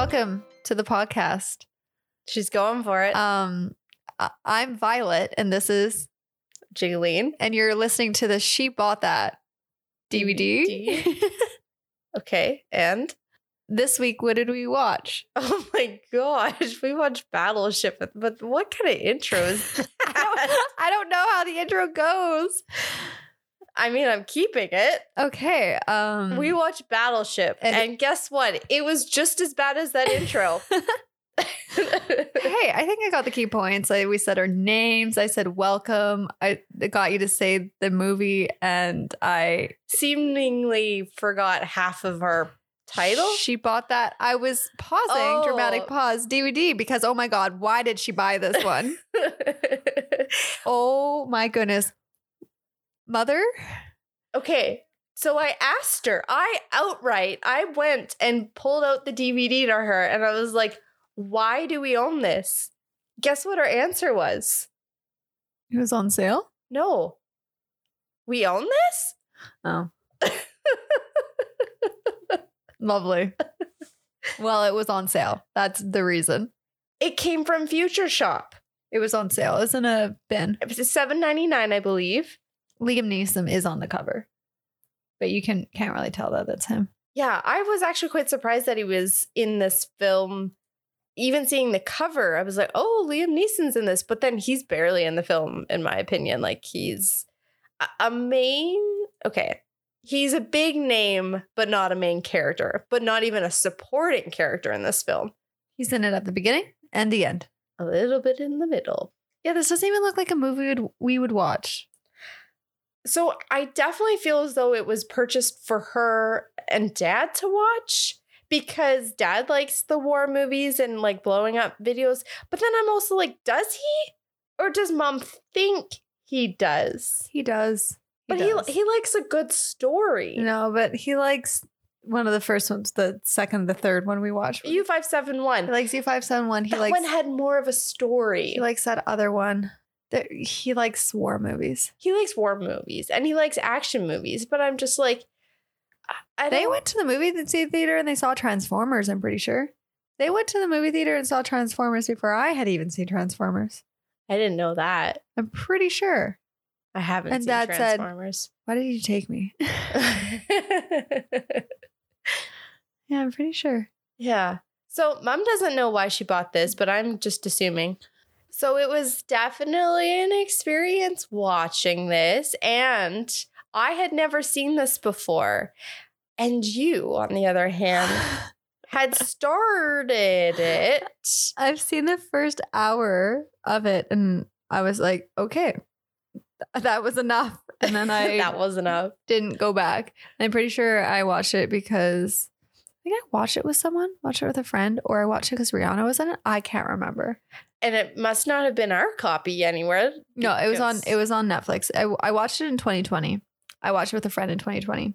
Welcome to the podcast. She's going for it. Um, I'm Violet, and this is, Jeylene. and you're listening to the She Bought That DVD. DVD. Okay. And this week, what did we watch? oh my gosh, we watched Battleship, but what kind of intro is that? I don't, I don't know how the intro goes. I mean, I'm keeping it. Okay. Um, We watched Battleship, And- and, guess what? It was just as bad as that intro. hey, I think I got the key points. I, we said our names. I said welcome. I got you to say the movie, and I Seemingly forgot half of our title. She bought that. I was pausing, dramatic Oh. pause, DVD because oh my god, why did she buy this one? oh my goodness, mother. okay. So I asked her, I outright, I went and pulled out the DVD to her and I was like, why do we own this? Guess what her answer was? It was on sale. No. We own this? Oh, lovely. well, it was on sale. That's the reason. It came from Future Shop. It was on sale. It was in a bin. It was $7.99, I believe. Liam Neeson is on the cover, but you can can't really tell that that's him. Yeah, I was actually quite surprised that he was in this film. Even seeing the cover, I was like, oh, Liam Neeson's in this. But then he's barely in the film, in my opinion. Like, he's a- main, okay, he's a big name, but not a main character, but not even a supporting character in this film. He's in it at the beginning and the end. A little bit in the middle. Yeah, this doesn't even look like a movie we would, we would watch. So I definitely feel as though it was purchased for her and dad to watch because dad likes the war movies and like blowing up videos. But then I'm also like, does he? Or does mom think he does? He does. but does. he he likes a good story. No, but he likes one of the first ones, the second, the third one we watched. U five seven one. he likes U five seven one. He That likes one had more of a story. he likes that other one. That he likes war movies. he likes war movies and he likes action movies. But I'm just like, I, I They went to the movie theater and they saw Transformers. I'm pretty sure they went to the movie theater and saw Transformers before I had even seen Transformers. I didn't know that. I'm pretty sure. I haven't And seen Dad said- Transformers. Why did you take me? yeah, I'm pretty sure. Yeah. So mom doesn't know why she bought this, but I'm just assuming. So it was definitely an experience watching this. And I had never seen this before. And you, on the other hand, had started it. I've seen the first hour of it and I was like, okay, th- that was enough. And then I that was enough. didn't go back. I'm pretty sure I watched it because think I watched it with someone, watched it with a friend, or I watched it because Rihanna was in it. I can't remember. And it must not have been our copy anywhere. No, it was on it was on Netflix. I, I watched it in 2020. I watched it with a friend in 2020,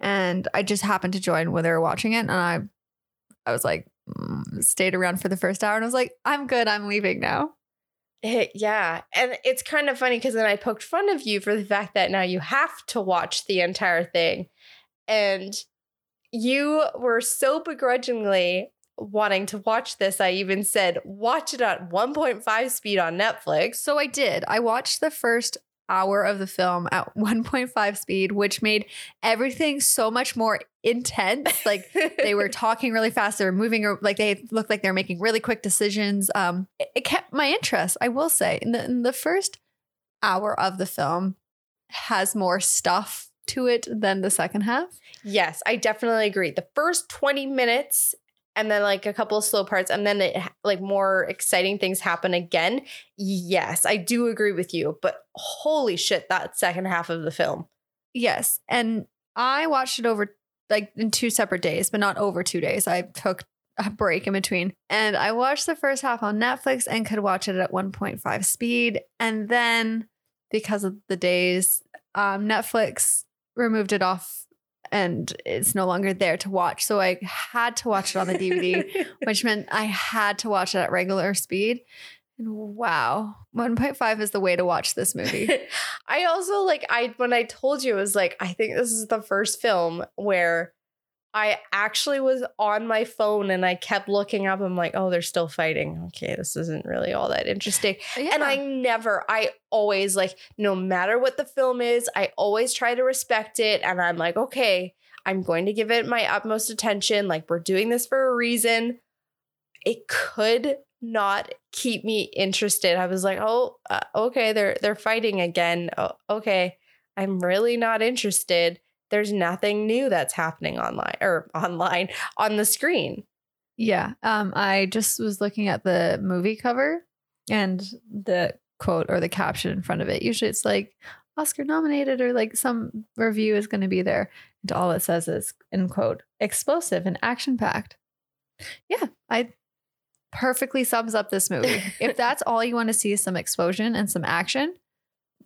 and I just happened to join when they were watching it, and I I was like mm, stayed around for the first hour, and I was like, I'm good. I'm leaving now. Eh, yeah. And it's kind of funny because then I poked fun of you for the fact that now you have to watch the entire thing. And you were so begrudgingly wanting to watch this. I even said, watch it at 1.5 speed on Netflix. So I did. I watched the first hour of the film at 1.5 speed, which made everything so much more intense. Like they were talking really fast, they were moving, or like they looked like they were making really quick decisions. Um, it, it kept my interest, I will say. In the, in the first hour of the film has more stuff to it than the second half. Yes, I definitely agree. The first 20 minutes and then like a couple of slow parts and then it, like more exciting things happen again. Yes, I do agree with you, but holy shit that second half of the film. Yes. And I watched it over like in two separate days, but not over two days. I took a break in between. And I watched the first half on Netflix and could watch it at 1.5 speed. And then because of the days, um, Netflix removed it off and it's no longer there to watch. So I had to watch it on the DVD, which meant I had to watch it at regular speed. And wow, 1.5 is the way to watch this movie. I also like I when I told you it was like I think this is the first film where I actually was on my phone and I kept looking up. I'm like, oh, they're still fighting. Okay, this isn't really all that interesting. Yeah. And I never, I always like, no matter what the film is, I always try to respect it. And I'm like, okay, I'm going to give it my utmost attention. Like, we're doing this for a reason. It could not keep me interested. I was like, oh, uh, okay, they're they're fighting again. Oh, okay, I'm really not interested. There's nothing new that's happening online or online on the screen. Yeah. Um, I just was looking at the movie cover and the quote or the caption in front of it. Usually it's like Oscar nominated or like some review is going to be there. And all it says is, in quote, explosive and action packed. Yeah. I perfectly sums up this movie. if that's all you want to see is some explosion and some action,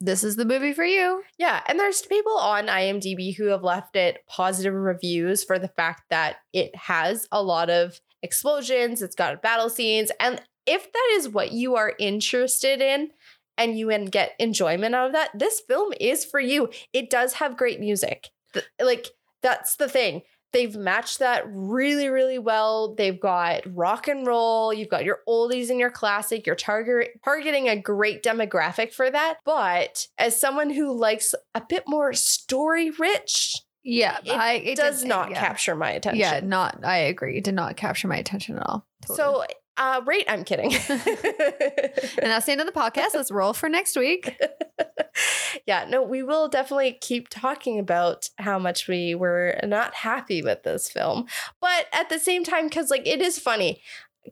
this is the movie for you. Yeah, and there's people on IMDb who have left it positive reviews for the fact that it has a lot of explosions, it's got battle scenes, and if that is what you are interested in and you and get enjoyment out of that, this film is for you. It does have great music. Like that's the thing. They've matched that really, really well. They've got rock and roll. You've got your oldies and your classic. You're target targeting a great demographic for that. But as someone who likes a bit more story rich, Yeah. it, I, it does not yeah. capture my attention. Yeah, not, I agree. It did not capture my attention at all. Totally. So, uh, rate, I'm kidding. and that's the end of the podcast. Let's roll for next week. yeah, no, we will definitely keep talking about how much we were not happy with this film. But at the same time, because like it is funny,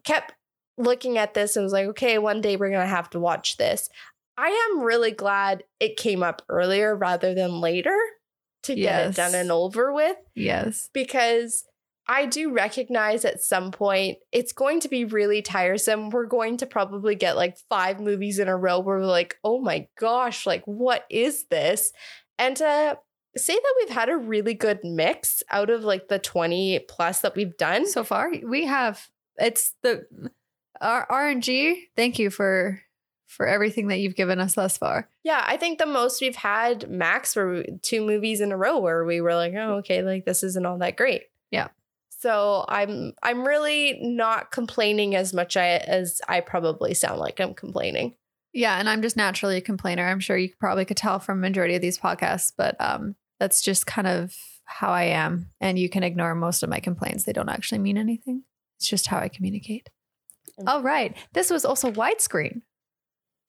kept looking at this and was like, okay, one day we're gonna have to watch this. I am really glad it came up earlier rather than later to get Yes. it done and over with Yes. because I do recognize at some point it's going to be really tiresome. We're going to probably get like five movies in a row where we're like, oh my gosh, like what is this? And to say that we've had a really good mix out of like the 20 plus that we've done. So far, we have it's the R- RNG. Thank you for for everything that you've given us thus far. yeah, I think the most we've had max were two movies in a row where we were like, oh, okay, like this isn't all that great. Yeah. So I'm I'm really not complaining as much I, as I probably sound like I'm complaining. Yeah, and I'm just naturally a complainer. I'm sure you probably could tell from majority of these podcasts, but um, that's just kind of how I am. And you can ignore most of my complaints; they don't actually mean anything. It's just how I communicate. Mm. All right, this was also widescreen,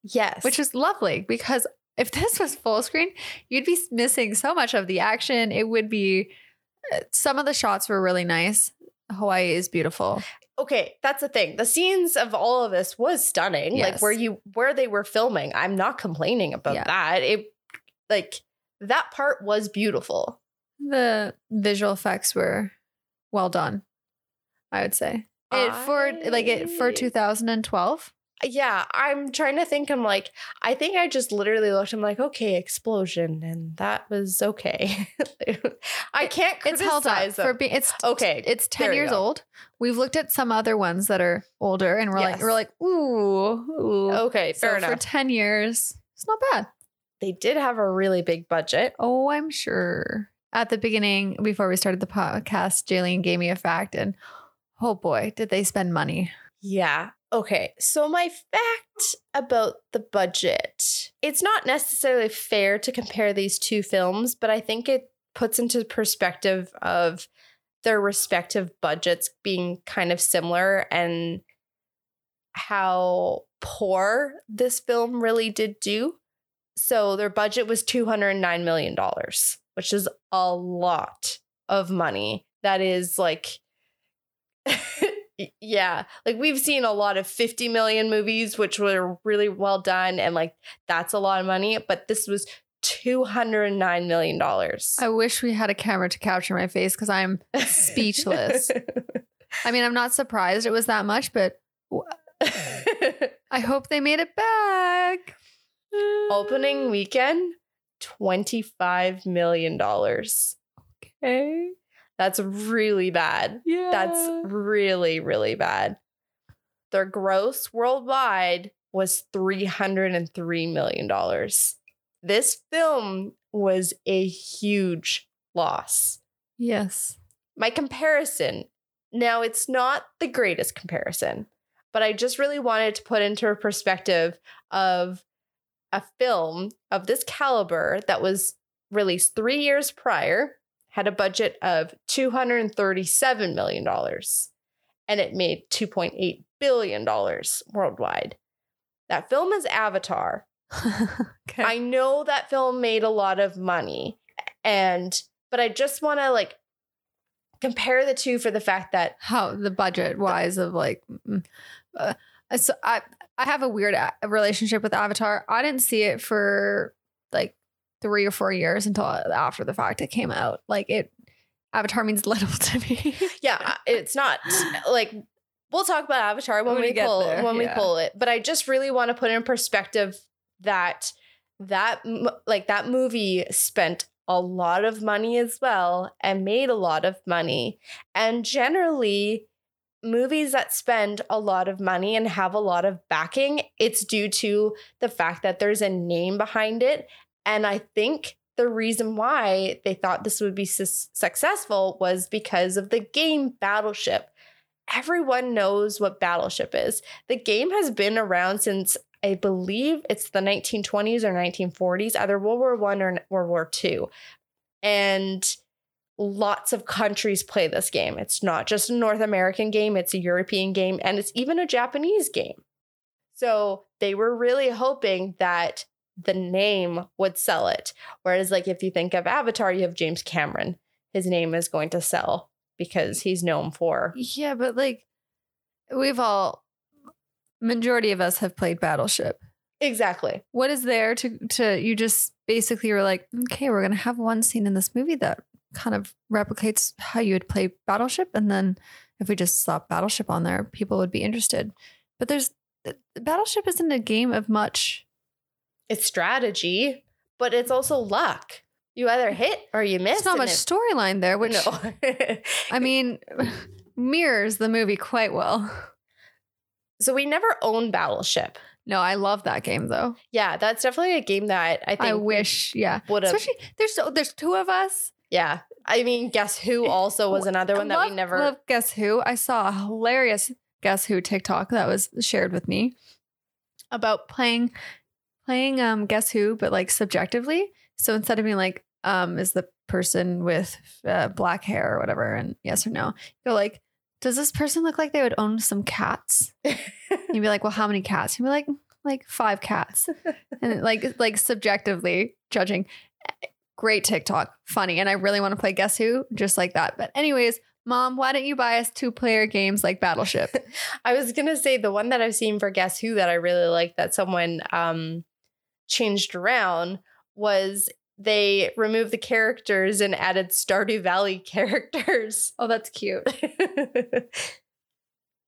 Yes. which is lovely because if this was full screen, you'd be missing so much of the action. It would be. Some of the shots were really nice. Hawaii is beautiful. okay, that's the thing. The scenes of all of this was stunning. Like where you where they were filming. I'm not complaining about Yeah. that. It like that part was beautiful. The visual effects were well done. I would say it for like it for 2012. Yeah, I'm trying to think. I'm like, I think I just literally looked. I'm like, okay, explosion, and that was okay. I can't It's held up criticize for being. It's Okay, It's ten years go. old. We've looked at some other ones that are older, and we're like, we're like, ooh, ooh. Okay, so fair for enough. ten years, it's not bad. they did have a really big budget. Oh, I'm sure. At the beginning, before we started the podcast, Jeylene gave me a fact, and oh boy, did they spend money. Yeah. Okay. So, my fact about the budget it's not necessarily fair to compare these two films, but I think it puts into perspective of their respective budgets being kind of similar and how poor this film really did do. So, their budget was $209 million, which is a lot of money. That is like yeah like we've seen a lot of 50 million movies which were really well done and like that's a lot of money but this was 209 million dollars I wish we had a camera to capture my face because I'm speechless. I mean, I'm not surprised it was that much, but I hope they made it back. opening weekend 25 million dollars Okay. That's really bad Yeah. that's really really bad their gross worldwide was 303 million dollars this film was a huge loss yes. my comparison. Now, it's not the greatest comparison, but I just really wanted to put into a perspective of a film of this caliber that was released three years prior, had a budget of $237 million, and it made $2.8 billion worldwide. That film is Avatar. okay. I know that film made a lot of money and but I just want to like compare the two for the fact that How the budget wise of like, mm, uh, so I I have a weird a- relationship with Avatar. I didn't see it for like three or four years until uh, after the fact it came out. Like it, Avatar means little to me. yeah, uh, it's not like we'll talk about Avatar when, When we we pull there, when we pull it, but I just really want to put in perspective that that like that movie spent a lot of money as well and made a lot of money. And generally movies that spend a lot of money and have a lot of backing, it's due to the fact that there's a name behind it. And I think the reason why they thought this would be sus- successful was because of the game Battleship. Everyone knows what Battleship is. The game has been around since I believe it's the 1920s or 1940s, either World War One or World War Two, and lots of countries play this game. It's not just a North American game; it's a European game, and it's even a Japanese game. So they were really hoping that the name would sell it. Whereas, like if you think of Avatar, you have James Cameron. His name is going to sell because he's known for yeah, but like we've all majority of us have played Battleship. exactly. What is there to to you just basically were like, okay, we're gonna have one scene in this movie that kind of replicates how you would play Battleship, and then if we just slap Battleship on there, people would be interested. But there's Battleship isn't a game of much. It's strategy, but it's also luck. You either mm. hit or you miss. It's not much storyline there, which no. I mean mirrors the movie quite well. so we never own Battleship. No, I love that game though. Yeah, that's definitely a game that I think I wish, yeah. would have. Especially there's so there's two of us. Yeah, I mean, guess who also was another one that we never. love Guess Who? I saw a hilarious Guess Who TikTok that was shared with me about playing playing um Guess Who, but like subjectively. So instead of being like, um, is the person with uh, black hair or whatever, and yes or no, you go like, does this person look like they would own some cats? You'd be like, well, how many cats? You'd be like, like five cats, and like like subjectively judging. Great TikTok, funny, and I really want to play Guess Who just like that. But anyways, mom, why don't you buy us two player games like Battleship? I was gonna say the one that I've seen for Guess Who that I really like that someone um changed around was they removed the characters and added Stardew Valley characters. oh, that's cute.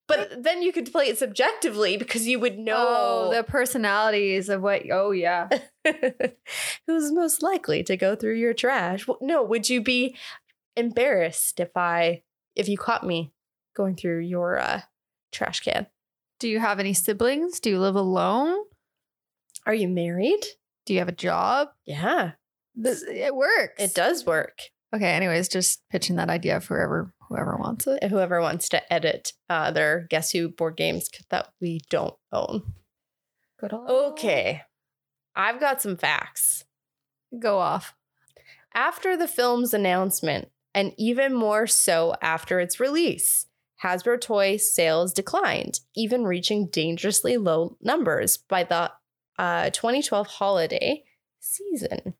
but then you could play it subjectively because you would Oh, know the personalities of what? Oh yeah, who's most likely to go through your trash. Well, no, would you be embarrassed if I if you caught me going through your uh, trash can? Do you have any siblings? Do you live alone? Are you married? Do you have a job? Yeah, This, it works. it does work. Okay. Anyways, just pitching that idea for whoever whoever wants it. whoever wants to edit uh, their Guess Who board games that we don't own. Good. Okay, I've got some facts. Go off. After the film's announcement, and even more so after its release, Hasbro toy sales declined, even reaching dangerously low numbers by the uh, 2012 holiday season.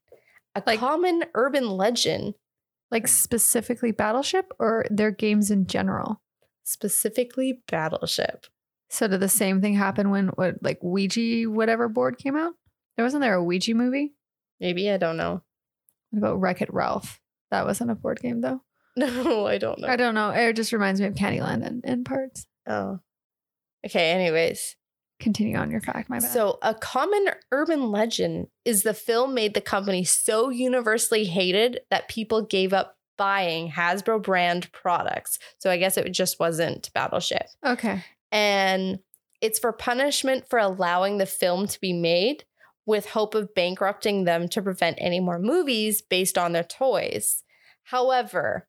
A Like- common urban legend, Like specifically Battleship or their games in general. specifically Battleship. So did the same thing happen when what like Ouija whatever board came out? There wasn't there a Ouija movie? Maybe I don't know. What about Wreck It Ralph? That wasn't a board game though. No, I don't know. I don't know. It just reminds me of Candyland in, in parts. Oh. Okay, anyways. Continue on your fact, my bad. So, a common urban legend is the film made the company so universally hated that people gave up buying Hasbro brand products. So, I guess it just wasn't Battleship. okay. And it's for punishment for allowing the film to be made with hope of bankrupting them to prevent any more movies based on their toys. However,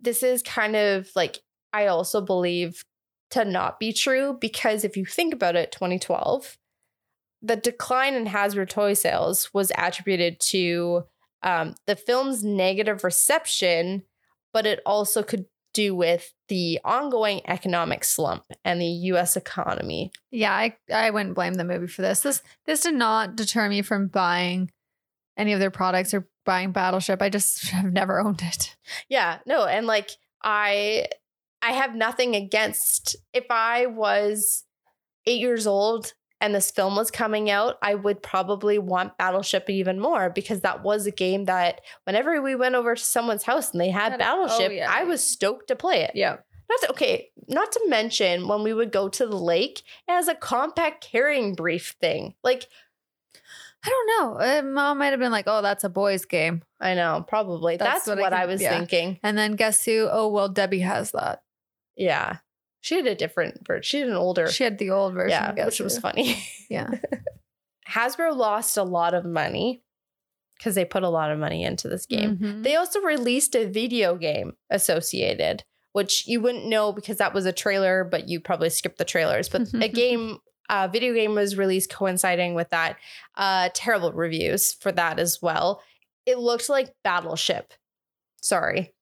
this is kind of like I also believe to not be true because if you think about it, 2012, the decline in Hasbro toy sales was attributed to um, the film's negative reception, but it also could do with the ongoing economic slump and the U.S. economy. Yeah, I, I wouldn't blame the movie for this. This this did not deter me from buying any of their products or buying Battleship. I just have never owned it. Yeah, no, and like I I have nothing against if I was 8 years old and this film was coming out, I would probably want Battleship even more because that was a game that whenever we went over to someone's house and they had Had- Battleship, oh, yeah. I was stoked to play it. Yeah. Not to, okay, not to mention when we would go to the lake, it has a compact carrying brief thing. Like, I don't know. Uh, Mom might have been like, "Oh, that's a boys' game," I know, probably. That's That's, what what, I I, was yeah. thinking. and then guess who? Oh, well, Debbie has that. Yeah. She had a different version. She had an older. She had the old version. yeah, which was funny. Yeah. Hasbro lost a lot of money because they put a lot of money into this game. Mhm. They also released a video game associated, which you wouldn't know because that was a trailer, but you probably skipped the trailers. But a game, a video game was released coinciding with that. Uh, terrible reviews for that as well. It looked like Battleship. Sorry,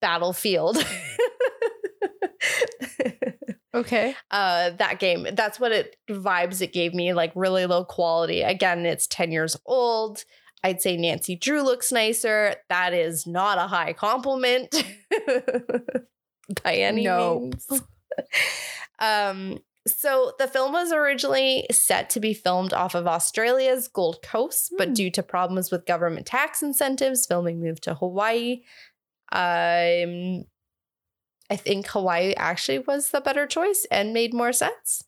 Battlefield. okay. uh that game that's what it vibes it gave me like really low quality again it's 10 years old i'd say nancy drew looks nicer that is not a high compliment by any Nope. means um so the film was originally set to be filmed off of australia's gold coast but Hmm. due to problems with government tax incentives filming moved to hawaii um I think Hawaii actually was the better choice and made more sense.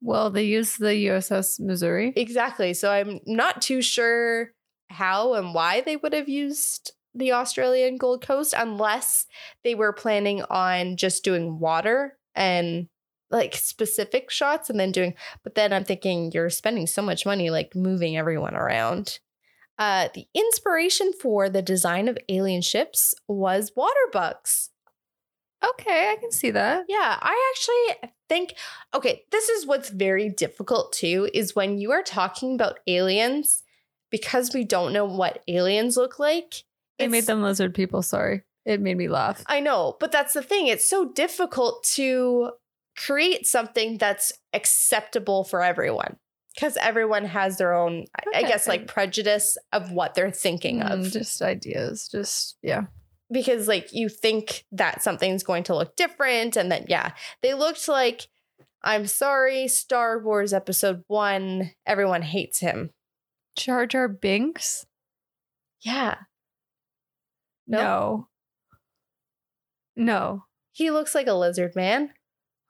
Well, they used the USS Missouri. Exactly. So I'm not too sure how and why they would have used the Australian Gold Coast unless they were planning on just doing water and like specific shots and then doing but then I'm thinking you're spending so much money like moving everyone around. Uh the inspiration for the design of alien ships was water bugs. Okay, I can see that. Yeah, I actually think okay, this is what's very difficult too is when you are talking about aliens because we don't know what aliens look like. It made them lizard people. Sorry, it made me laugh. I know, but that's the thing. It's so difficult to create something that's acceptable for everyone because everyone has their own, I- I guess, like prejudice of what they're thinking Mm, of. just ideas. Just yeah. Because like you think that something's going to look different and then yeah they looked like i'm sorry star wars episode one everyone hates him Jar Jar Binks. yeah No. No. he looks like a lizard man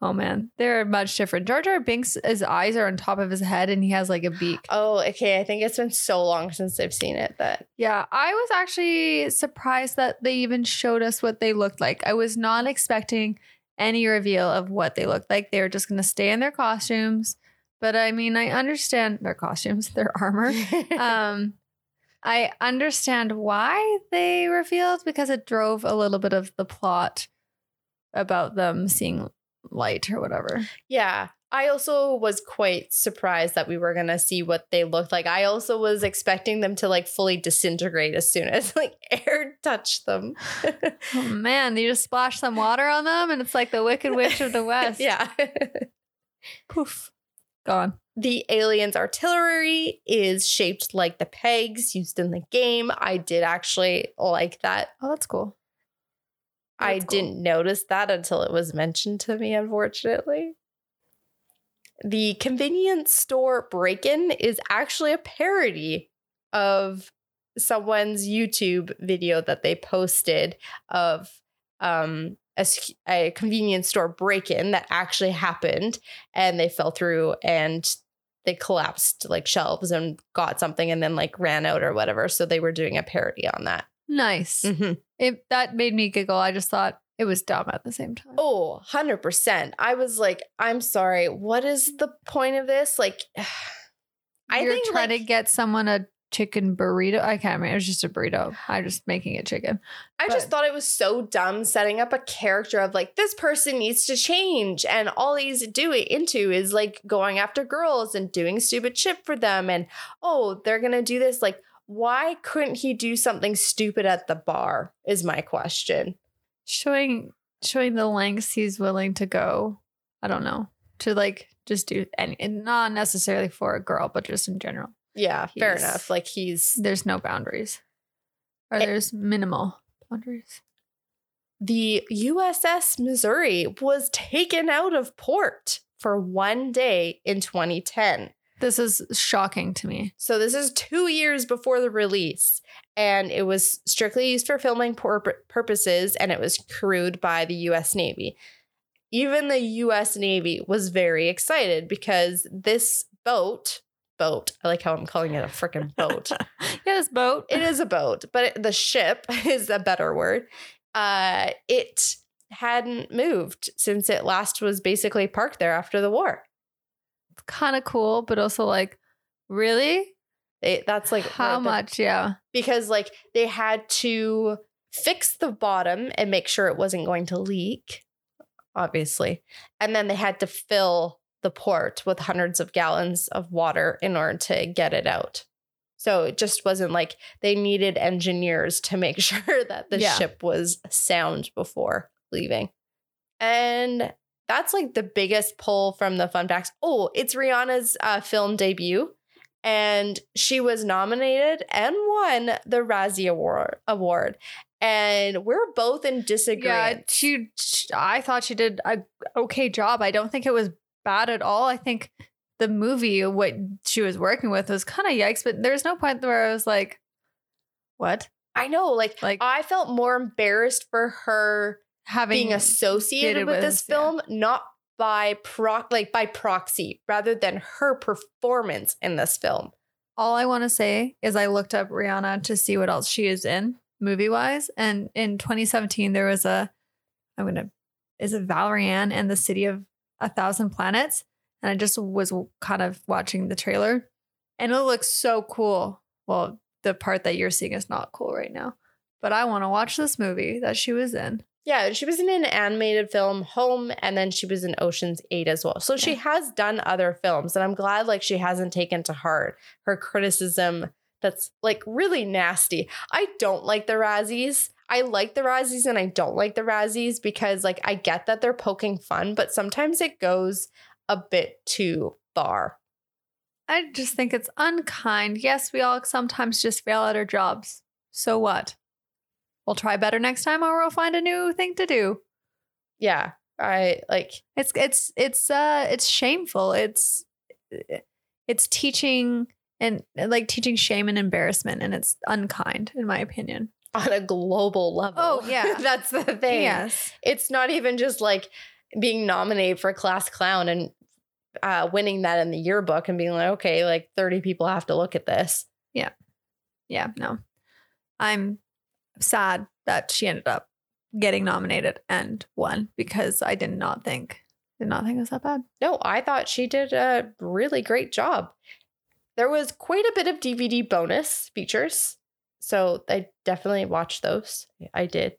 Oh man, they're much different. Jar Jar Binks, his eyes are on top of his head, and he has like a beak. oh okay i think it's been so long since i've seen it that Yeah, I was actually surprised that they even showed us what they looked like. I was not expecting any reveal of what they looked like. They were just going to stay in their costumes. But I mean, I understand their costumes, their armor. um, I understand why they revealed because it drove a little bit of the plot about them seeing light or whatever. yeah i also was quite surprised that we were gonna see what they looked like i also was expecting them to like fully disintegrate as soon as like air touched them Oh man, you just splash some water on them and it's like the Wicked Witch of the West. yeah Poof. Gone. The alien's artillery is shaped like the pegs used in the game. I did actually like that. Oh, that's cool. I cool. didn't notice that until it was mentioned to me, unfortunately. The convenience store break in is actually a parody of someone's YouTube video that they posted of um, a, a convenience store break in that actually happened and they fell through and they collapsed like shelves and got something and then like ran out or whatever. So they were doing a parody on that. Nice. Mhm. It that made me giggle. I just thought it was dumb at the same time. Oh, 100%. I was like, I'm sorry. What is the point of this? Like, I You're think trying like, to get someone a chicken burrito. I can't remember. It was just a burrito. I'm just making it chicken. I just thought it was so dumb setting up a character of like this person needs to change and all he's doing into is like going after girls and doing stupid shit for them and oh they're gonna do this like why couldn't he do something stupid at the bar is my question Showing showing the lengths he's willing to go. I don't know to like just do any, and not necessarily for a girl, but just in general. yeah fair enough like he's There's no boundaries, or Eh. there's minimal boundaries. the USS Missouri was taken out of port for one day in 2010 This is shocking to me. So this is two years before the release, and it was strictly used for filming pur- purposes, and it was crewed by the U.S. Navy. Even the U.S. Navy was very excited because this boat, boat, I like how I'm calling it a freaking boat. yeah, this boat. it is a boat, but it, the ship is a better word. Uh, it hadn't moved since it last was basically parked there after the war. Kind of cool, but also like, really? They, that's like How the- much? Yeah. because like they had to fix the bottom and make sure it wasn't going to leak obviously and then they had to fill the port with hundreds of gallons of water in order to get it out so it just wasn't like they needed engineers to make sure that the Yeah. ship was sound before leaving and that's like the biggest pull from the fun facts oh it's rihanna's uh, film debut and she was nominated and won the Razzie Award. Award, and we're both in Yeah, disagreement. she, I thought she did a okay job. I don't think it was bad at all. I think the movie, what she was working with, was kind of yikes. But there's no point where I was like, "What?" I know, like, Like I felt more embarrassed for her having being associated with with, this yeah. film, not by proc, like by proxy, rather than her performance in this film. all I want to say is I looked up Rihanna to see what else she is in movie wise, and in 2017 there was a I'm gonna is it Valerian and the City of a Thousand Planets, and I just was kind of watching the trailer, and it looks so cool. Well, the part that you're seeing is not cool right now, but I want to watch this movie that she was in. Yeah, she was in an animated film, Home, and then she was in Ocean's Eight as well. So she has done other films, and I'm glad like she hasn't taken to heart her criticism that's like really nasty. I don't like the Razzies. I like the Razzies and I don't like the Razzies because like I get that they're poking fun, but sometimes it goes a bit too far. I just think it's unkind. Yes, we all sometimes just fail at our jobs. So what? We'll try better next time or we'll find a new thing to do. Yeah, I like It's it's it's uh it's shameful. It's it's teaching and like teaching shame and embarrassment and it's unkind in my opinion. on a global level. Oh, yeah. that's the thing. Yes. it's not even just like being nominated for class clown and uh, winning that in the yearbook and being like, okay, like 30 people have to look at this. Yeah, Yeah. no. I'm sad that she ended up getting nominated and won because I did not think did not think it was that bad. No, I thought she did a really great job. There was quite a bit of DVD bonus features. So I definitely watched those. I did.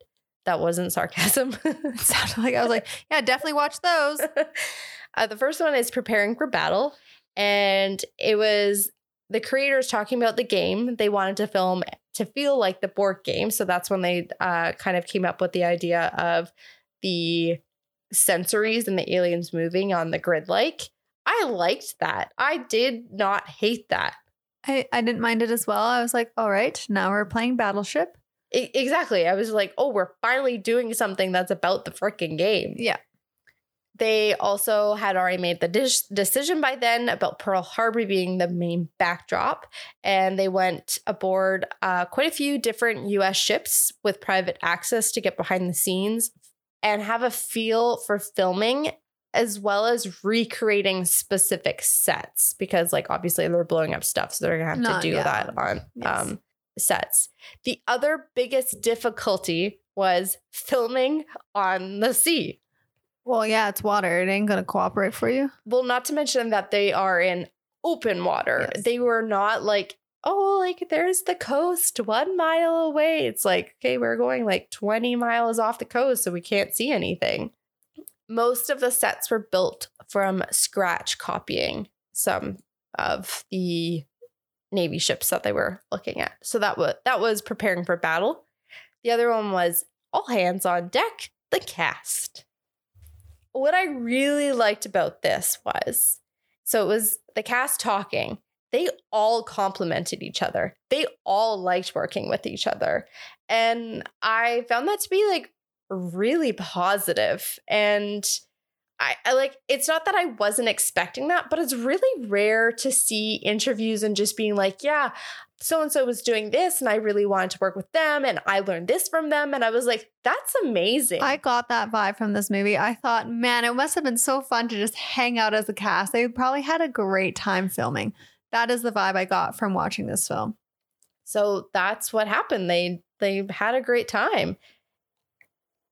That wasn't sarcasm. It sounded like I was like, yeah, definitely watch those. uh, the first one is preparing for battle, and it was the creators talking about the game. They wanted to film to feel like the board game, so that's when they uh, kind of came up with the idea of the sensories and the aliens moving on the grid. Like I liked that. I did not hate that. I, I didn't mind it as well. I was like, all right, now we're playing Battleship. E- exactly. I was like, oh, we're finally doing something that's about the freaking game. Yeah. They also had already made the dis- decision by then about Pearl Harbor being the main backdrop, and they went aboard uh, quite a few different US ships with private access to get behind the scenes and have a feel for filming as well as recreating specific sets because like obviously they're blowing up stuff so they're gonna have Not- to do yeah. that on Yes. um, sets the other biggest difficulty was filming on the sea Well, yeah, it's water. It ain't gonna cooperate for you. well, not to mention that they are in open water. Yes. They were not like oh, like there's the coast one mile away. It's like, okay, we're going like 20 miles off the coast, so we can't see anything. Most of the sets were built from scratch copying some of the Navy ships that they were looking at. So that was that was preparing for battle. The other one was all hands on deck, the cast. What I really liked about this was so it was the cast talking. They all complimented each other. They all liked working with each other. And I found that to be like really positive and I, I, like it's not that I wasn't expecting that, but it's really rare to see interviews and just being like, yeah, so and so was doing this and I really wanted to work with them and I learned this from them. And I was like, that's amazing. I got that vibe from this movie. I thought, man, it must have been so fun to just hang out as a cast. They probably had a great time filming. That is the vibe I got from watching this film. So that's what happened. They they had a great time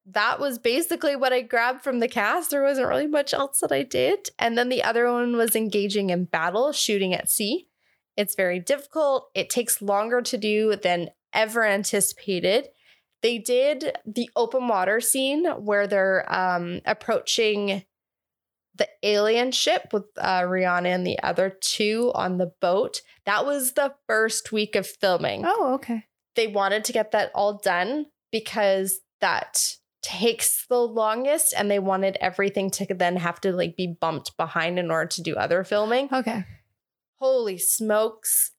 that was basically what I grabbed from the cast. There wasn't really much else that I did. And then the other one was engaging in battle, shooting at sea. It's very difficult. It takes longer to do than ever anticipated. They did the open water scene where they're um, approaching the alien ship with uh, Rihanna and the other two on the boat. That was the first week of filming. Oh, okay. They wanted to get that all done because that takes the longest and they wanted everything to then have to like be bumped behind in order to do other filming. Okay. Holy smokes.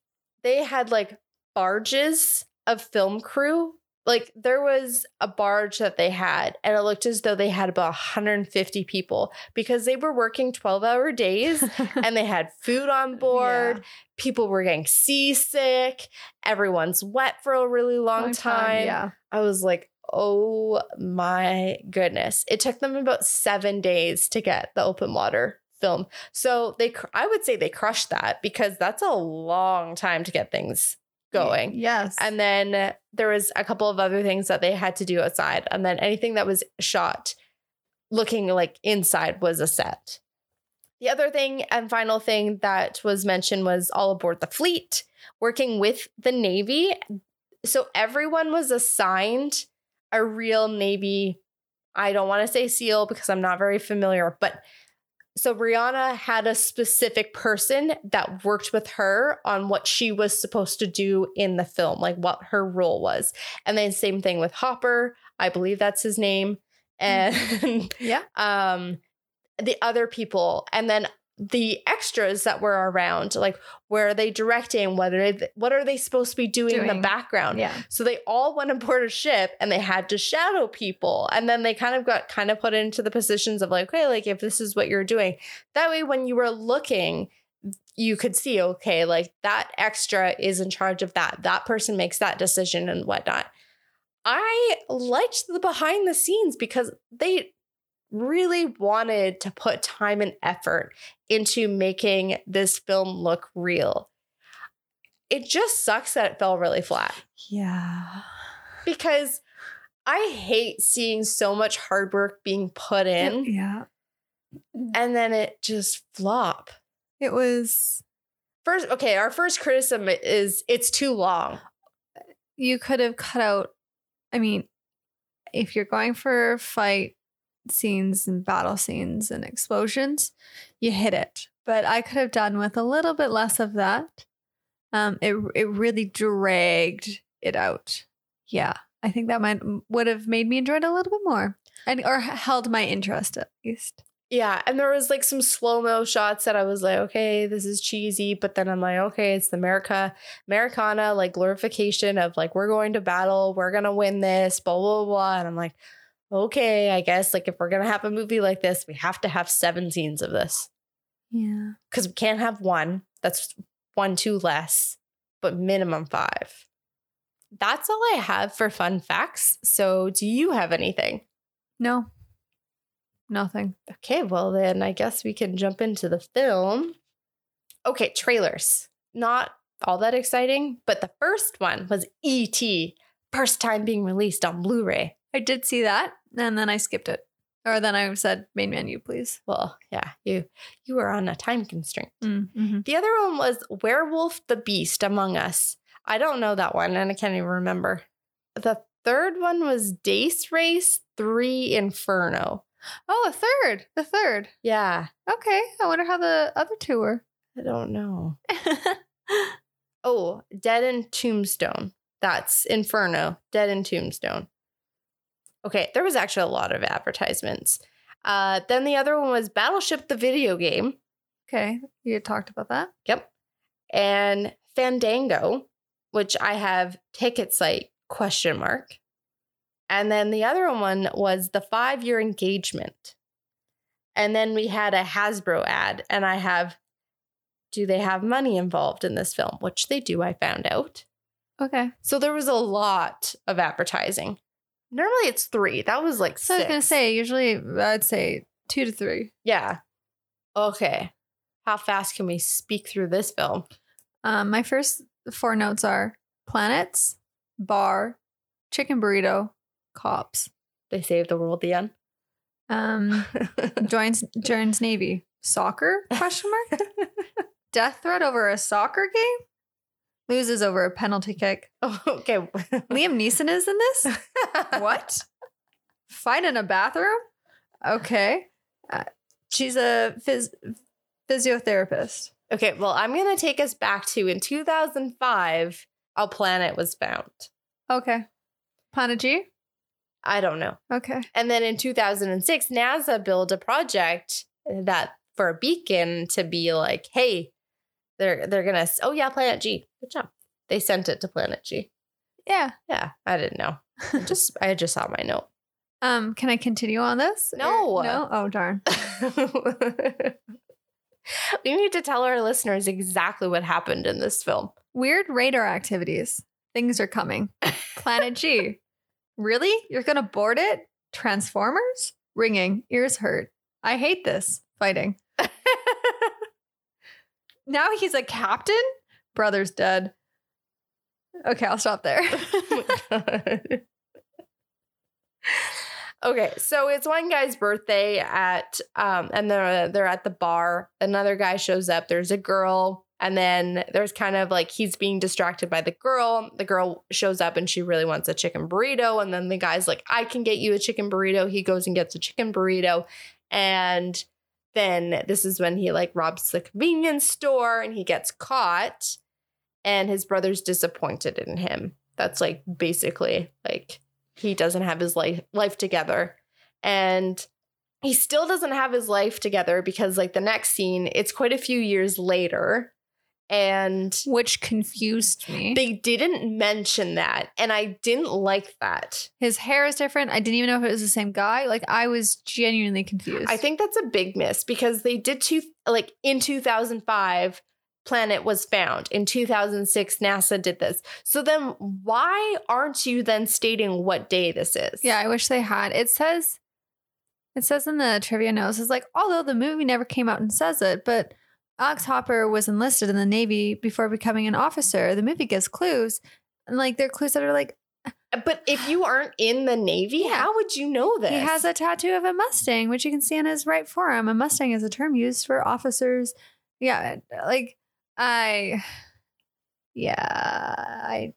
They had like barges of film crew. Like there was a barge that they had and it looked as though they had about 150 people because they were working 12-hour days and they had food on board. Yeah. People were getting seasick. Everyone's wet for a really long, oh long time. time. Yeah. I was like, Oh my goodness. It took them about seven days to get the open water film. So they, I would say they crushed that because that's a long time to get things going. Yes. And then there was a couple of other things that they had to do outside. And then anything that was shot looking like inside was a set. The other thing and final thing that was mentioned was all aboard the fleet, working with the Navy. So everyone was assigned a real Navy, I don't want to say SEAL because I'm not very familiar, but so Rihanna had a specific person that worked with her on what she was supposed to do in the film, like what her role was. And then same thing with Hopper, I believe that's his name. Mm-hmm. And yeah. um the other people and then the extras that were around like where are they directing? What are they, what are they supposed to be doing, doing, in the background? Yeah. So they all went aboard a ship and they had to shadow people. And then they kind of got kind of put into the positions of like okay like if this is what you're doing. That way when you were looking you could see okay like that extra is in charge of that. That person makes that decision and whatnot. I liked the behind the scenes because they really wanted to put time and effort into making this film look real. It just sucks that it fell really flat. Yeah. Because I hate seeing so much hard work being put in. Yeah. And then it just flop. It was first okay, our first criticism is it's too long. You could have cut out I mean, if you're going for a fight scenes and battle scenes and explosions, you hit it. But I could have done with a little bit less of that. Um, it it really dragged it out. Yeah, I think that might would have made me enjoy it a little bit more, and or held my interest at least. Yeah, and there was like some slow mo shots that I was like, okay, this is cheesy, but then I'm like, okay, it's the America Americana like glorification of like we're going to battle, we're gonna win this, blah blah blah, and I'm like, okay, I guess like if we're gonna have a movie like this, we have to have seven scenes of this. Yeah. Because we can't have one. That's one two less, but minimum five. That's all I have for fun facts. So do you have anything? No. Nothing. Okay, well then I guess we can jump into the film. Okay, trailers. Not all that exciting, but the first one was E.T. First time being released on Blu ray. I did see that and then I skipped it. Or then I said main menu, please. Well, yeah, you you were on a time constraint. Mm-hmm. The other one was Werewolf the Beast Among Us. I don't know that one, and I can't even remember. The third one was Death Race 3 Inferno. Oh, a third. The third. Yeah, Okay. I wonder how the other two were. I don't know. Oh, Dead in Tombstone. That's Inferno. Dead in Tombstone. Okay, there was actually a lot of advertisements. Uh, then the other one was Battleship the video game. okay. You talked about that. Yep. And Fandango, which I have ticket site question mark. And then the other one was the five year engagement. And then we had a Hasbro ad, and I have, do they have money involved in this film? Which they do, I found out. Okay. So there was a lot of advertising. Normally it's three. That was like So I was going to say, usually I'd say two to three. Yeah. Okay. How fast can we speak through this film? Um, my first four notes are planets, bar, chicken burrito, cops. They saved the world, the end. Um, joins joins Navy. Soccer? Question mark. Death threat over a soccer game. Loses over a penalty kick. Oh, okay. Liam Neeson is in this. What? Fight in a bathroom? Okay. Uh, she's a phys- physiotherapist. Okay, well, I'm going to take us back to in 2005, a planet was found. Okay. Planet G? I don't know. Okay. And then in 2006, NASA built a project that for a beacon to be like, hey, they're they're gonna. Oh yeah, Planet G. Good job. They sent it to Planet G. Yeah. Yeah, I didn't know. I just I just saw my note. Um, can I continue on this? No. Or- no? Oh darn. we need to tell our listeners exactly what happened in this film. Weird radar activities. Things are coming. Planet G. Really? You're gonna board it? Transformers? Ringing. Ears hurt. I hate this. Fighting. Now he's a captain? Brother's dead. Okay, I'll stop there. okay, so it's one guy's birthday at um and they're they're at the bar. Another guy shows up. There's a girl and then there's kind of like he's being distracted by the girl. The girl shows up and she really wants a chicken burrito and then the guy's like I can get you a chicken burrito. He goes and gets a chicken burrito and then this is when he like robs the convenience store and he gets caught and his brother's disappointed in him. That's like basically like he doesn't have his life life together. And he still doesn't have his life together because like the next scene, it's quite a few years later. And Which confused me. they didn't mention that. And I didn't like that. His hair is different. I didn't even know if it was the same guy. Like I was genuinely confused. I think that's a big miss because they did two like in 2005 planet was found. In 2006 NASA did this. So then why aren't you then stating what day this is? Yeah, I wish they had. It says it says in the trivia notes, it's like, although the movie never came out and says it, but Alex Hopper was enlisted in the Navy before becoming an officer. The movie gives clues. And like they're clues that are like uh, But if you aren't in the Navy, Yeah. how would you know this? he has a tattoo of a Mustang, which you can see on his right forearm. A Mustang is a term used for officers. Yeah, like I yeah, I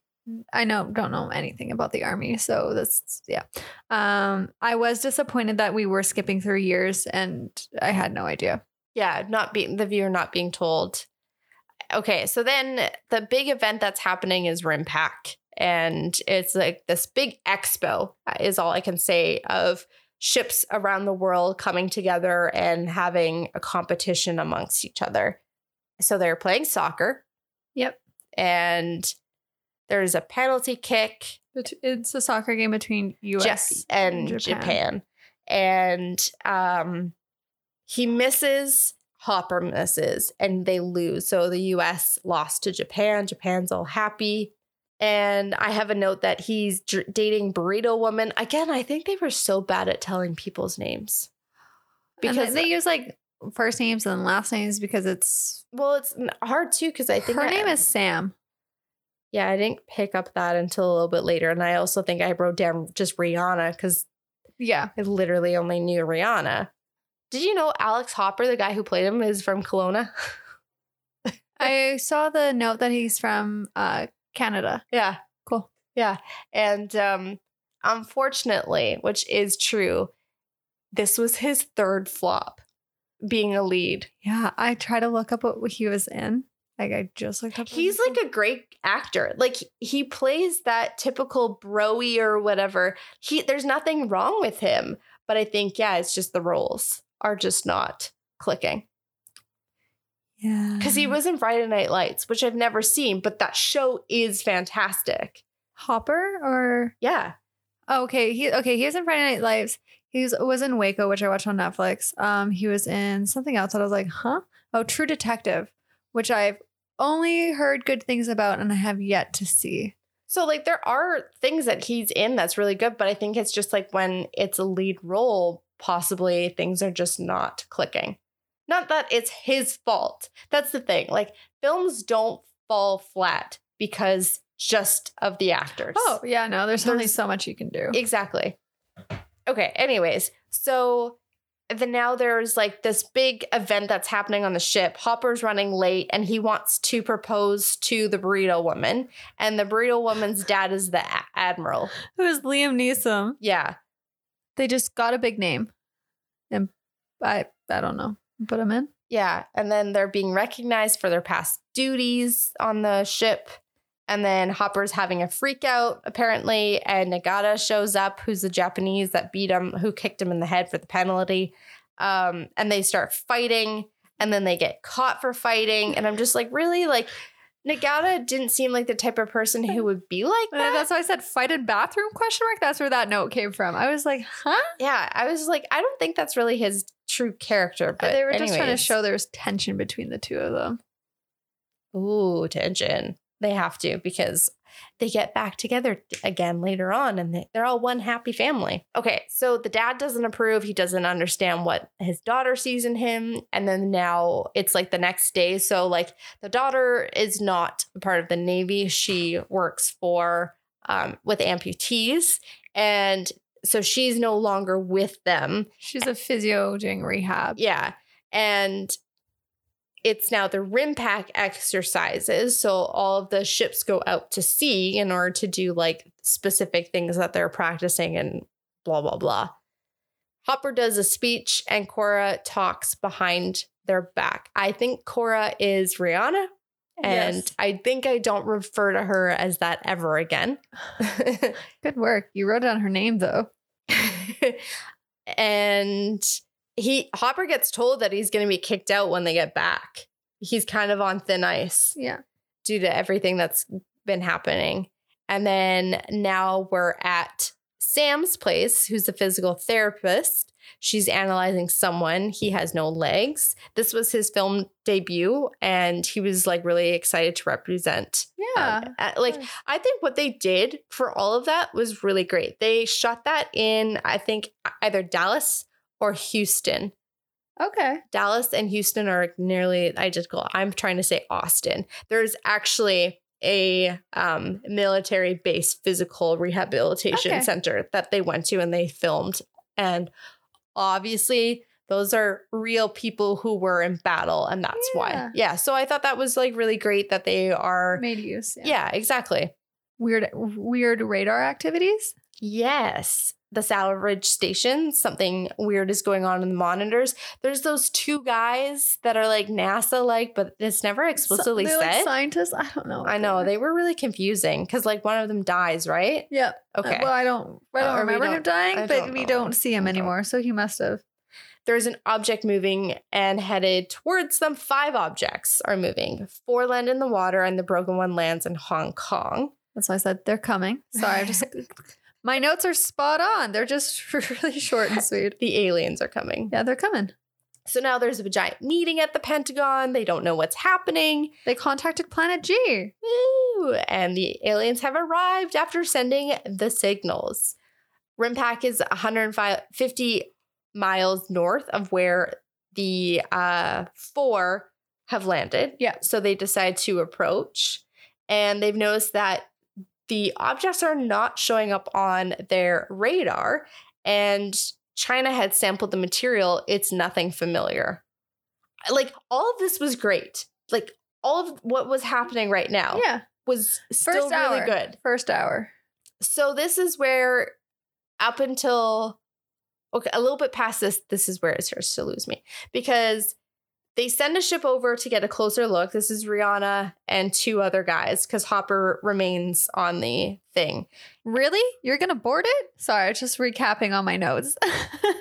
I know don't know anything about the army, so that's yeah. Um, I was disappointed that we were skipping through years, and I had no idea. Yeah, not being the viewer not being told. Okay, so then the big event that's happening is RIMPAC. And it's like this big expo, uh, is all I can say, of ships around the world coming together and having a competition amongst each other. So they're playing soccer. Yep. And there's a penalty kick. It's a soccer game between U.S. And Japan. And um, he misses, Hopper misses, and they lose. So the US lost to Japan. Japan's all happy. And I have a note that he's dr- dating Burrito Woman. Again, I think they were so bad at telling people's names. Because, they use like first names and last names because it's well, it's hard too, because I think her I- name is Sam. Yeah, I didn't pick up that until a little bit later. And I also think I wrote down just Rihanna because Yeah. I literally only knew Rihanna. Did you know Alex Hopper, the guy who played him, is from Kelowna? I saw the note that he's from uh, Canada. yeah. Cool. Yeah. And um, unfortunately, which is true, this was his third flop being a lead. Yeah. I try to look up what he was in. Like I just looked up. He's like a great actor. Like he plays that typical broy or whatever. He there's nothing wrong with him, but I think yeah, it's just the roles are just not clicking. yeah. Because he was in Friday Night Lights, which I've never seen, but that show is fantastic. Hopper or Yeah. oh, okay. He okay. He was in Friday Night Lights. He was, in Waco, which I watched on Netflix. Um, he was in something else that I was like, huh? Oh, True Detective, which I've only heard good things about and I have yet to see. So like there are things that he's in that's really good, but I think it's just like when it's a lead role, possibly things are just not clicking. Not that it's his fault. That's the thing. Like films don't fall flat because just of the actors. Oh yeah, no. There's, only so much you can do. Exactly. Okay, anyways, so then now there's like this big event that's happening on the ship. Hopper's running late and he wants to propose to the burrito woman. And the burrito woman's dad is the a- admiral. Who's Liam Neeson? Yeah. They just got a big name, and I I don't know. Put him in. Yeah. And then they're being recognized for their past duties on the ship. And then Hopper's having a freak out, apparently. And Nagata shows up, who's the Japanese that beat him, who kicked him in the head for the penalty. Um, and they start fighting. And then they get caught for fighting. And I'm just like, really? Like, Nagata didn't seem like the type of person who would be like Uh, that. That's why I said fight in bathroom question mark. That's where that note came from. I was like, huh? yeah. I was like, I don't think that's really his true character. But they were just trying to anyways. show there's tension between the two of them. Ooh, tension. They have to because they get back together again later on and they- they're all one happy family. Okay, so the dad doesn't approve. He doesn't understand what his daughter sees in him. And then now it's like the next day. So, like, the daughter is not a part of the Navy. She works for, um, with amputees. And so she's no longer with them. She's a physio doing rehab. Yeah. And it's now the RIMPAC exercises. So all of the ships go out to sea in order to do like specific things that they're practicing and blah, blah, blah. Hopper does a speech and Cora talks behind their back. I think Cora is Rihanna. And Yes. I think I don't refer to her as that ever again. Good work. You wrote down her name though. and he Hopper gets told that he's going to be kicked out when they get back. He's kind of on thin ice Yeah. due to everything that's been happening. And then now we're at Sam's place, who's a physical therapist. She's analyzing someone. He has no legs. This was his film debut, and he was like really excited to represent Yeah. um, like I think what they did for all of that was really great. They shot that in I think either Dallas or Houston. okay. Dallas and Houston are nearly identical. I'm trying to say Austin. There's actually a um, military based physical rehabilitation Okay. center that they went to and they filmed. And obviously, those are real people who were in battle, and that's why. Yeah. Yeah. So I thought that was like really great that they are. Made use. Yeah, exactly. Weird weird radar activities. Yes. The salvage station, something weird is going on in the monitors. There's those two guys that are like NASA like, but it's never explicitly like said. scientists. I don't know. I know. They were really confusing because like one of them dies, right? Yep. Okay. Well, I don't. I don't Uh, remember him don't- dying, I but we don't see him anymore. So he must have. There's an object moving and headed towards them. Five objects are moving. Four land in the water, and the broken one lands in Hong Kong. That's why I said they're coming. Sorry, I just my notes are spot on. They're just really short and sweet. The aliens are coming. Yeah, they're coming. So now there's a giant meeting at the Pentagon. They don't know what's happening. They contacted Planet G. Woo! And the aliens have arrived after sending the signals. RIMPAC is 150 miles north of where the uh, four have landed. Yeah. So they decide to approach. And they've noticed that the objects are not showing up on their radar. and China had sampled the material. It's nothing familiar. Like all of this was great. Like all of what was happening right now Yeah. was still First really good. First hour. So this is where up until okay, a little bit past this, this is where it starts to lose me. Because they send a ship over to get a closer look. This is Rihanna and two other guys, because Hopper remains on the thing. Really? You're gonna board it? Sorry, just recapping on my notes.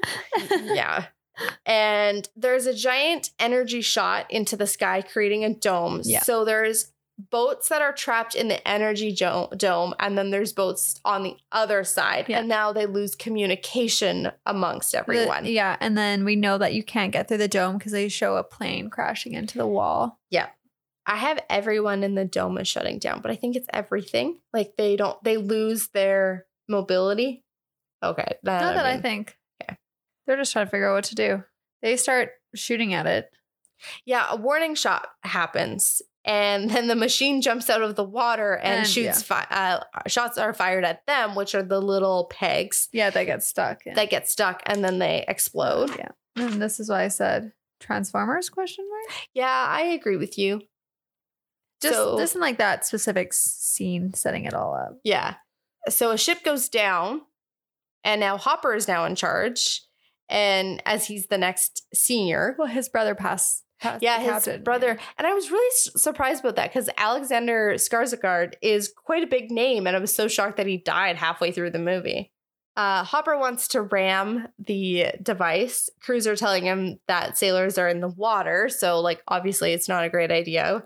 yeah. And there's a giant energy shot into the sky, creating a dome. Yeah. So there's boats that are trapped in the energy jo- dome, and then there's boats on the other side. Yeah. And now they lose communication amongst The- everyone. yeah, and then we know that you can't get through the dome because they show a plane crashing into the wall. Yeah i have everyone in the dome is shutting down, but I think it's everything. Like they don't, they lose their mobility. Okay. Not that I think. Okay. They're just trying to figure out what to do. They start shooting at it. Yeah, a warning shot happens, and then the machine jumps out of the water and, And, shoots. Fi- uh, shots are fired at them, which are the little pegs Yeah, they get stuck. Yeah. that get stuck, and then they explode. Yeah. And this is why I said Transformers question mark. Yeah, I agree with you. Just So- this isn't like that specific scene setting it all up. Yeah. So a ship goes down, and now Hopper is now in charge, and as he's the next senior. Well, his brother passed. Yeah, his captain. brother. And I was really s- surprised about that because Alexander Skarsgård is quite a big name, and I was so shocked that he died halfway through the movie. Uh, Hopper wants to ram the device. Crews are telling him that sailors are in the water, so like obviously it's not a great idea.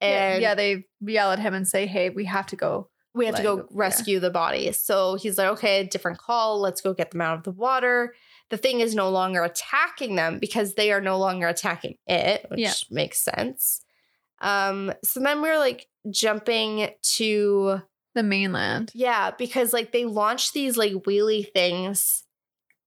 And yeah, they yell at him and say, "Hey, we have to go." we have to like, go yeah. rescue the body. So he's like, okay, different call. Let's go get them out of the water. The thing is no longer attacking them because they are no longer attacking it, which Yeah. makes sense. Um, so then we're like jumping to The mainland. yeah, because like they launched these like wheelie things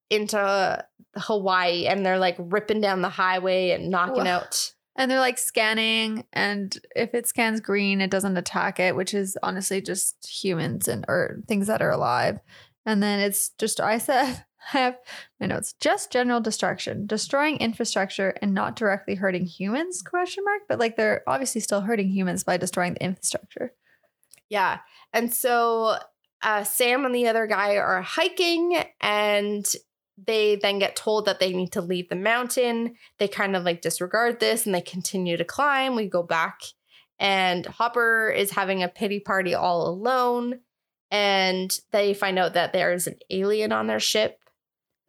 into Hawaii and they're like ripping down the highway and knocking Whoa. out. And they're like scanning, and if it scans green, it doesn't attack it, which is honestly just humans and or things that are alive. And then it's just I said I have my notes. Just general destruction, destroying infrastructure and not directly hurting humans? Question mark. But like they're obviously still hurting humans by destroying the infrastructure. Yeah. And so uh, Sam and the other guy are hiking and they then get told that they need to leave the mountain. They kind of like disregard this and they continue to climb. We go back and Hopper is having a pity party all alone. And they find out that there's an alien on their ship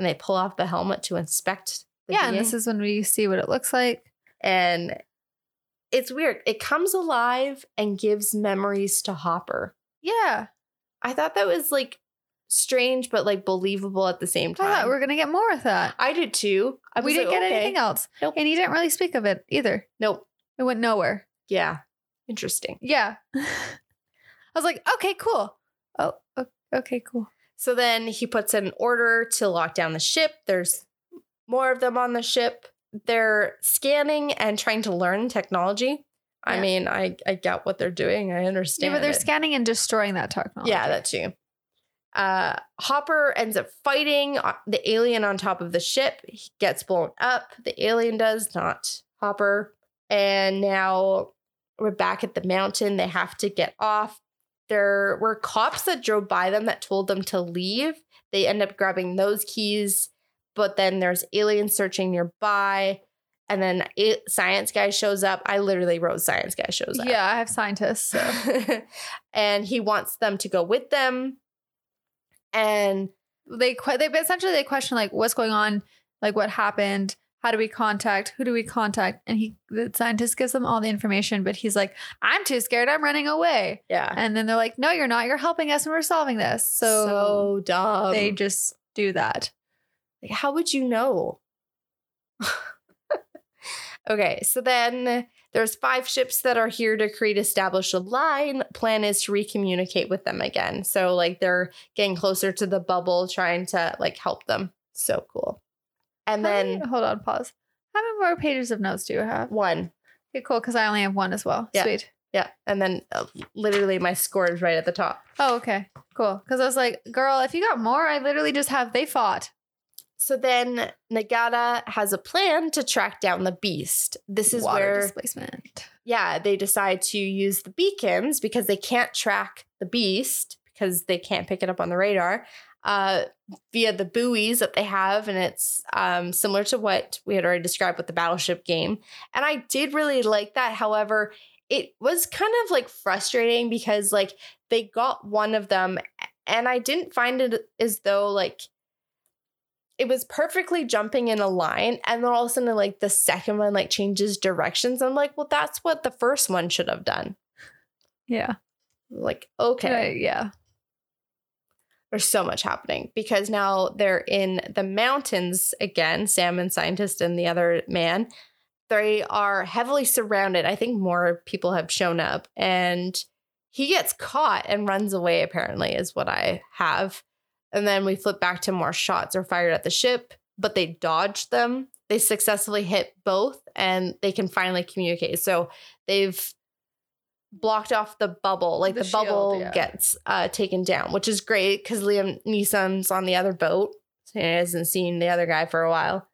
and they pull off the helmet to inspect the yeah, and this is when we see what it looks like. and it's weird. It comes alive and gives memories to Hopper. Yeah, I thought that was like strange, but like believable at the same I time. thought we are gonna get more of that. I did too. I we didn't like, get okay. anything else, Nope. and he didn't really speak of it either. Nope. It went nowhere. Yeah. Interesting. Yeah. I was like, okay, cool. Oh, okay, cool. So then he puts in an order to lock down the ship. There's more of them on the ship. They're scanning and trying to learn technology. I mean, I, I get what they're doing. I understand. Yeah, but they're it. scanning and destroying that technology. Yeah, that too. Uh, Hopper ends up fighting uh, the alien on top of the ship. He gets blown up. The alien does, not Hopper. And now we're back at the mountain. They have to get off. There were cops that drove by them that told them to leave. They end up grabbing those keys, but then there's aliens searching nearby. And then a science guy shows up. I literally wrote science guy shows up. Yeah, I have scientists. So. and he wants them to go with them. And they they essentially they question like what's going on, like what happened, how do we contact, who do we contact, and he the scientist gives them all the information, but he's like, I'm too scared, I'm running away, yeah, and then they're like, No, you're not, you're helping us, and we're solving this. So, so dumb. they just do that. Like, how would you know? okay, so then there's five ships that are here to create establish a line. Plan is to recommunicate with them again. So like they're getting closer to the bubble, trying to like help them. So cool. And How then many- hold on, pause. How many more pages of notes do you have? one. Okay, cool, because I only have one as well. Yeah. Sweet. Yeah, and then uh, literally my score is right at the top. Oh, okay. Cool. Because I was like, girl, if you got more, I literally just have they fought. So then Nagata has a plan to track down the beast. This is Water where displacement. yeah, they decide to use the beacons because they can't track the beast because they can't pick it up on the radar uh, via the buoys that they have. And it's um, similar to what we had already described with the battleship game. And I did really like that. However, it was kind of like frustrating because like they got one of them and I didn't find it as though like it was perfectly jumping in a line and then all of a sudden like the second one like changes directions i'm like well that's what the first one should have done Yeah. like okay Okay. Yeah. There's so much happening because now they're in the mountains again sam and scientist and the other man. They are heavily surrounded. I think more people have shown up and he gets caught and runs away apparently is what i have. And then we flip back to more shots are fired at the ship but they dodged them. They successfully hit both and they can finally communicate. So they've blocked off the bubble like The the, bubble yeah. gets uh, taken down which is great because liam neeson's on the other boat. So he hasn't seen the other guy for a while.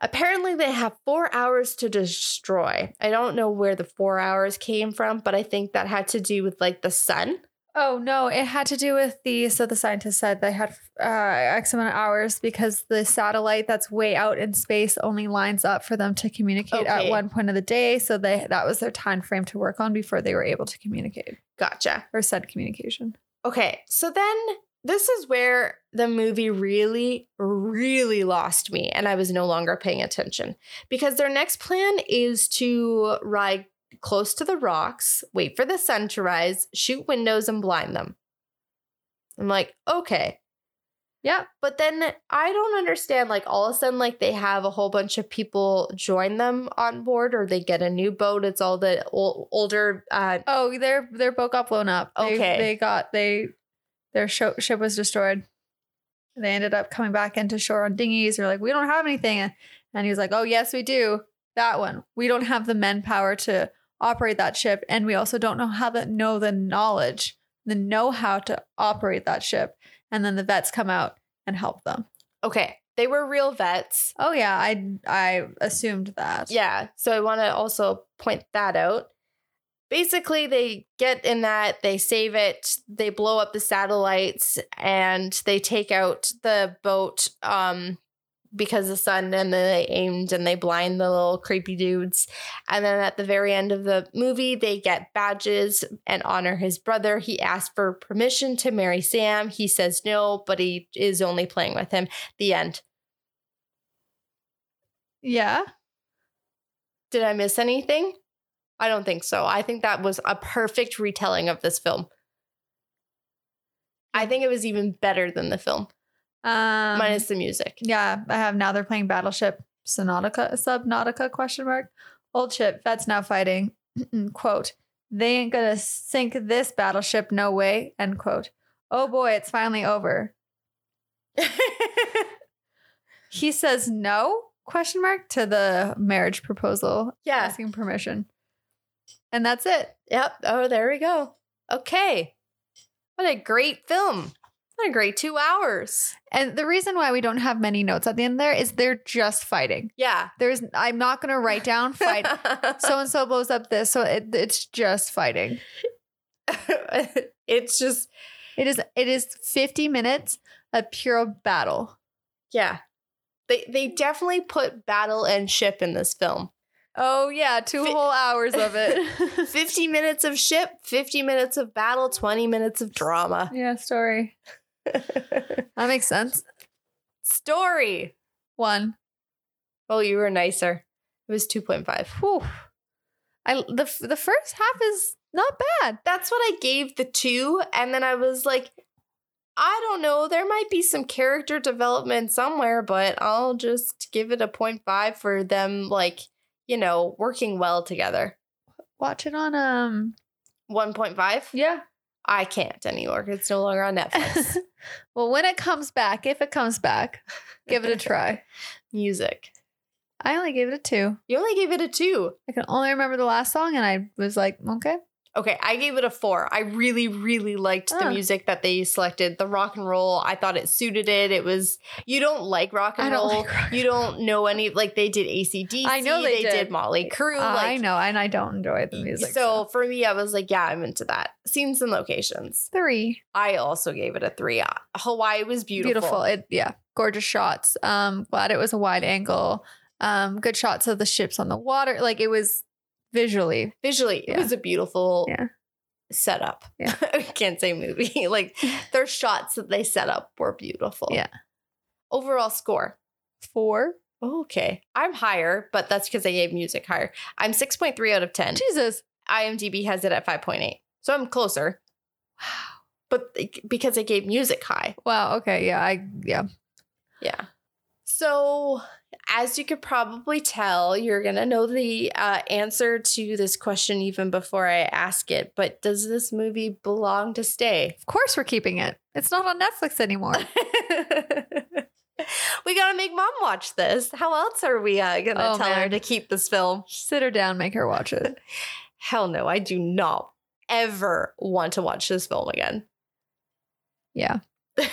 Apparently they have four hours to destroy. I don't know where the four hours came from but i think that had to do with like the sun Oh no, it had to do with the so the scientists said they had uh, X amount of hours because the satellite that's way out in space only lines up for them to communicate at one point of the day. So they that was their time frame to work on before they were able to communicate gotcha or said communication. Okay, so then this is where the movie really, really lost me, and I was no longer paying attention because their next plan is to ride close to the rocks, wait for the sun to rise, shoot windows, and blind them. I'm like, okay. Yeah. But then I don't understand. Like, all of a sudden, like, they have a whole bunch of people join them on board, or they get a new boat. It's all the ol- older uh, Oh, their their boat got blown up. They, Okay. they got they their sho- ship was destroyed. They ended up coming back into shore on dinghies. They're like, we don't have anything, and he was like, oh yes, we do. That one. We don't have the manpower to operate that ship, and we also don't know how to know the knowledge, the know how to operate that ship. And then the vets come out and help them. Okay, they were real vets. Oh yeah, I I assumed that. Yeah, so I want to also point that out. Basically, they get in that, they save it, they blow up the satellites, and they take out the boat um, because the sun, and then they aimed and they blind the little creepy dudes. And then at the very end of the movie, they get badges and honor his brother. He asked for permission to marry Sam. He says no, but he is only playing with him. The end. Yeah. Did I miss anything? I don't think so. I think that was a perfect retelling of this film. I think it was even better than the film, Um, minus the music. Yeah, I have now. They're playing Battleship Subnautica, Subnautica question mark. Old ship, vets now fighting. quote, they ain't gonna sink this battleship, no way, end quote. Oh boy, it's finally over. He says no, question mark, to the marriage proposal, yeah. asking permission. And that's it. Yep. Oh, there we go. Okay. What a great film. What a great two hours. And the reason why we don't have many notes at the end there is they're just fighting. Yeah. There's I'm not gonna write down fight so and so blows up this. So it, it's just fighting. it's just, It is it is 50 minutes of pure battle. yeah. They, they definitely put battle and ship in this film. Oh yeah, two Fi- whole hours of it. 50 minutes of ship, 50 minutes of battle, 20 minutes of drama. yeah, story. That makes sense. Story. One. Oh, you were nicer. It was 2.5. Whew. I the the first half is not bad. That's what I gave the two. And then I was like, I don't know. There might be some character development somewhere, but I'll just give it a 0.5 for them, like, you know, working well together. Watch it on um 1.5? yeah. I can't anymore. It's no longer on Netflix. well, when it comes back, if it comes back, give it a try. Music. I only gave it a two. You only gave it a two. I can only remember the last song, and I was like, okay. Okay, I gave it a four. I really, really liked the Ah. music that they selected. The rock and roll, I thought it suited it. It was you don't like rock and I roll. like rock you don't know any like they did ACDC. I know they did. did. Mötley Crüe. I like, know, and I don't enjoy the music. So for me, I was like, yeah, I'm into that. Scenes and locations. three. I also gave it a three. Uh, Hawaii was beautiful. Beautiful. It yeah, gorgeous shots. Um, glad it was a wide angle. Um, good shots of the ships on the water. Like it was visually. Visually, it was a beautiful Yeah. setup. Yeah. I can't say movie. like their shots that they set up were beautiful. Yeah. Overall score. Four. Okay. I'm higher, but that's because I gave music higher. I'm 6.3 out of 10. Jesus. IMDb has it at 5.8. So I'm closer. Wow. But because I gave music high. Wow. Okay. Yeah. I yeah. Yeah. So, as you could probably tell, you're going to know the uh, answer to this question even before I ask it. But does this movie belong to stay? Of course we're keeping it. It's not on Netflix anymore. we got to make mom watch this. How else are we uh, going to Oh, tell her to keep this film? Sit her down, make her watch it. Hell no, I do not ever want to watch this film again. Yeah.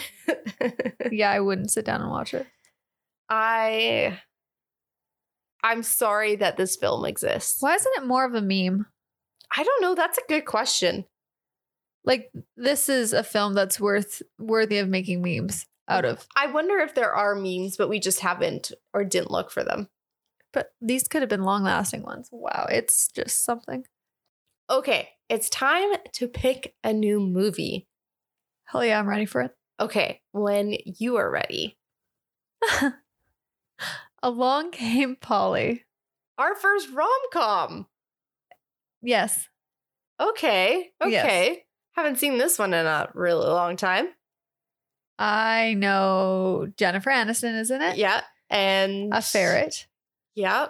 Yeah, I wouldn't sit down and watch it. I I'm sorry that this film exists. Why isn't it more of a meme? I don't know, that's a good question. Like this is a film that's worth worthy of making memes out of. I wonder if there are memes but we just haven't or didn't look for them. But these could have been long lasting ones. Wow, it's just something. Okay, it's time to pick a new movie. Hell yeah, I'm ready for it. Okay, when you are ready. Along came Polly. Our first rom-com. Yes. Okay. Yes. Okay. Haven't seen this one in a really long time. I know Jennifer Aniston isn't it. Yeah. And A ferret. Yeah,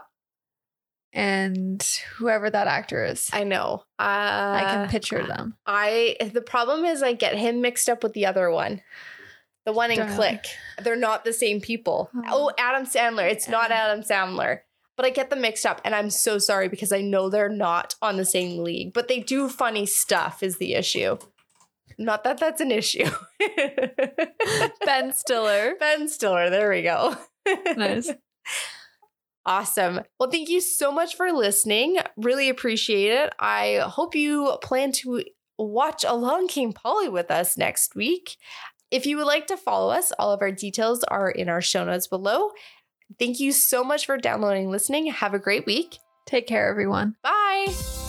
And whoever that actor is. I know. Uh, I can picture them. I the problem is I get him mixed up with the other one. The one in. Click. They're not the same people. Oh. Oh, Adam Sandler. It's not Adam Sandler. But I get them mixed up and I'm so sorry because I know they're not on the same league, but they do funny stuff is the issue. Not that that's an issue. Ben Stiller. Ben Stiller, there we go. Nice. Awesome. Well, thank you so much for listening. Really appreciate it. I hope you plan to watch Along Came Polly with us next week. If you would like to follow us, all of our details are in our show notes below. Thank you so much for downloading and listening. Have a great week. Take care, everyone. Bye.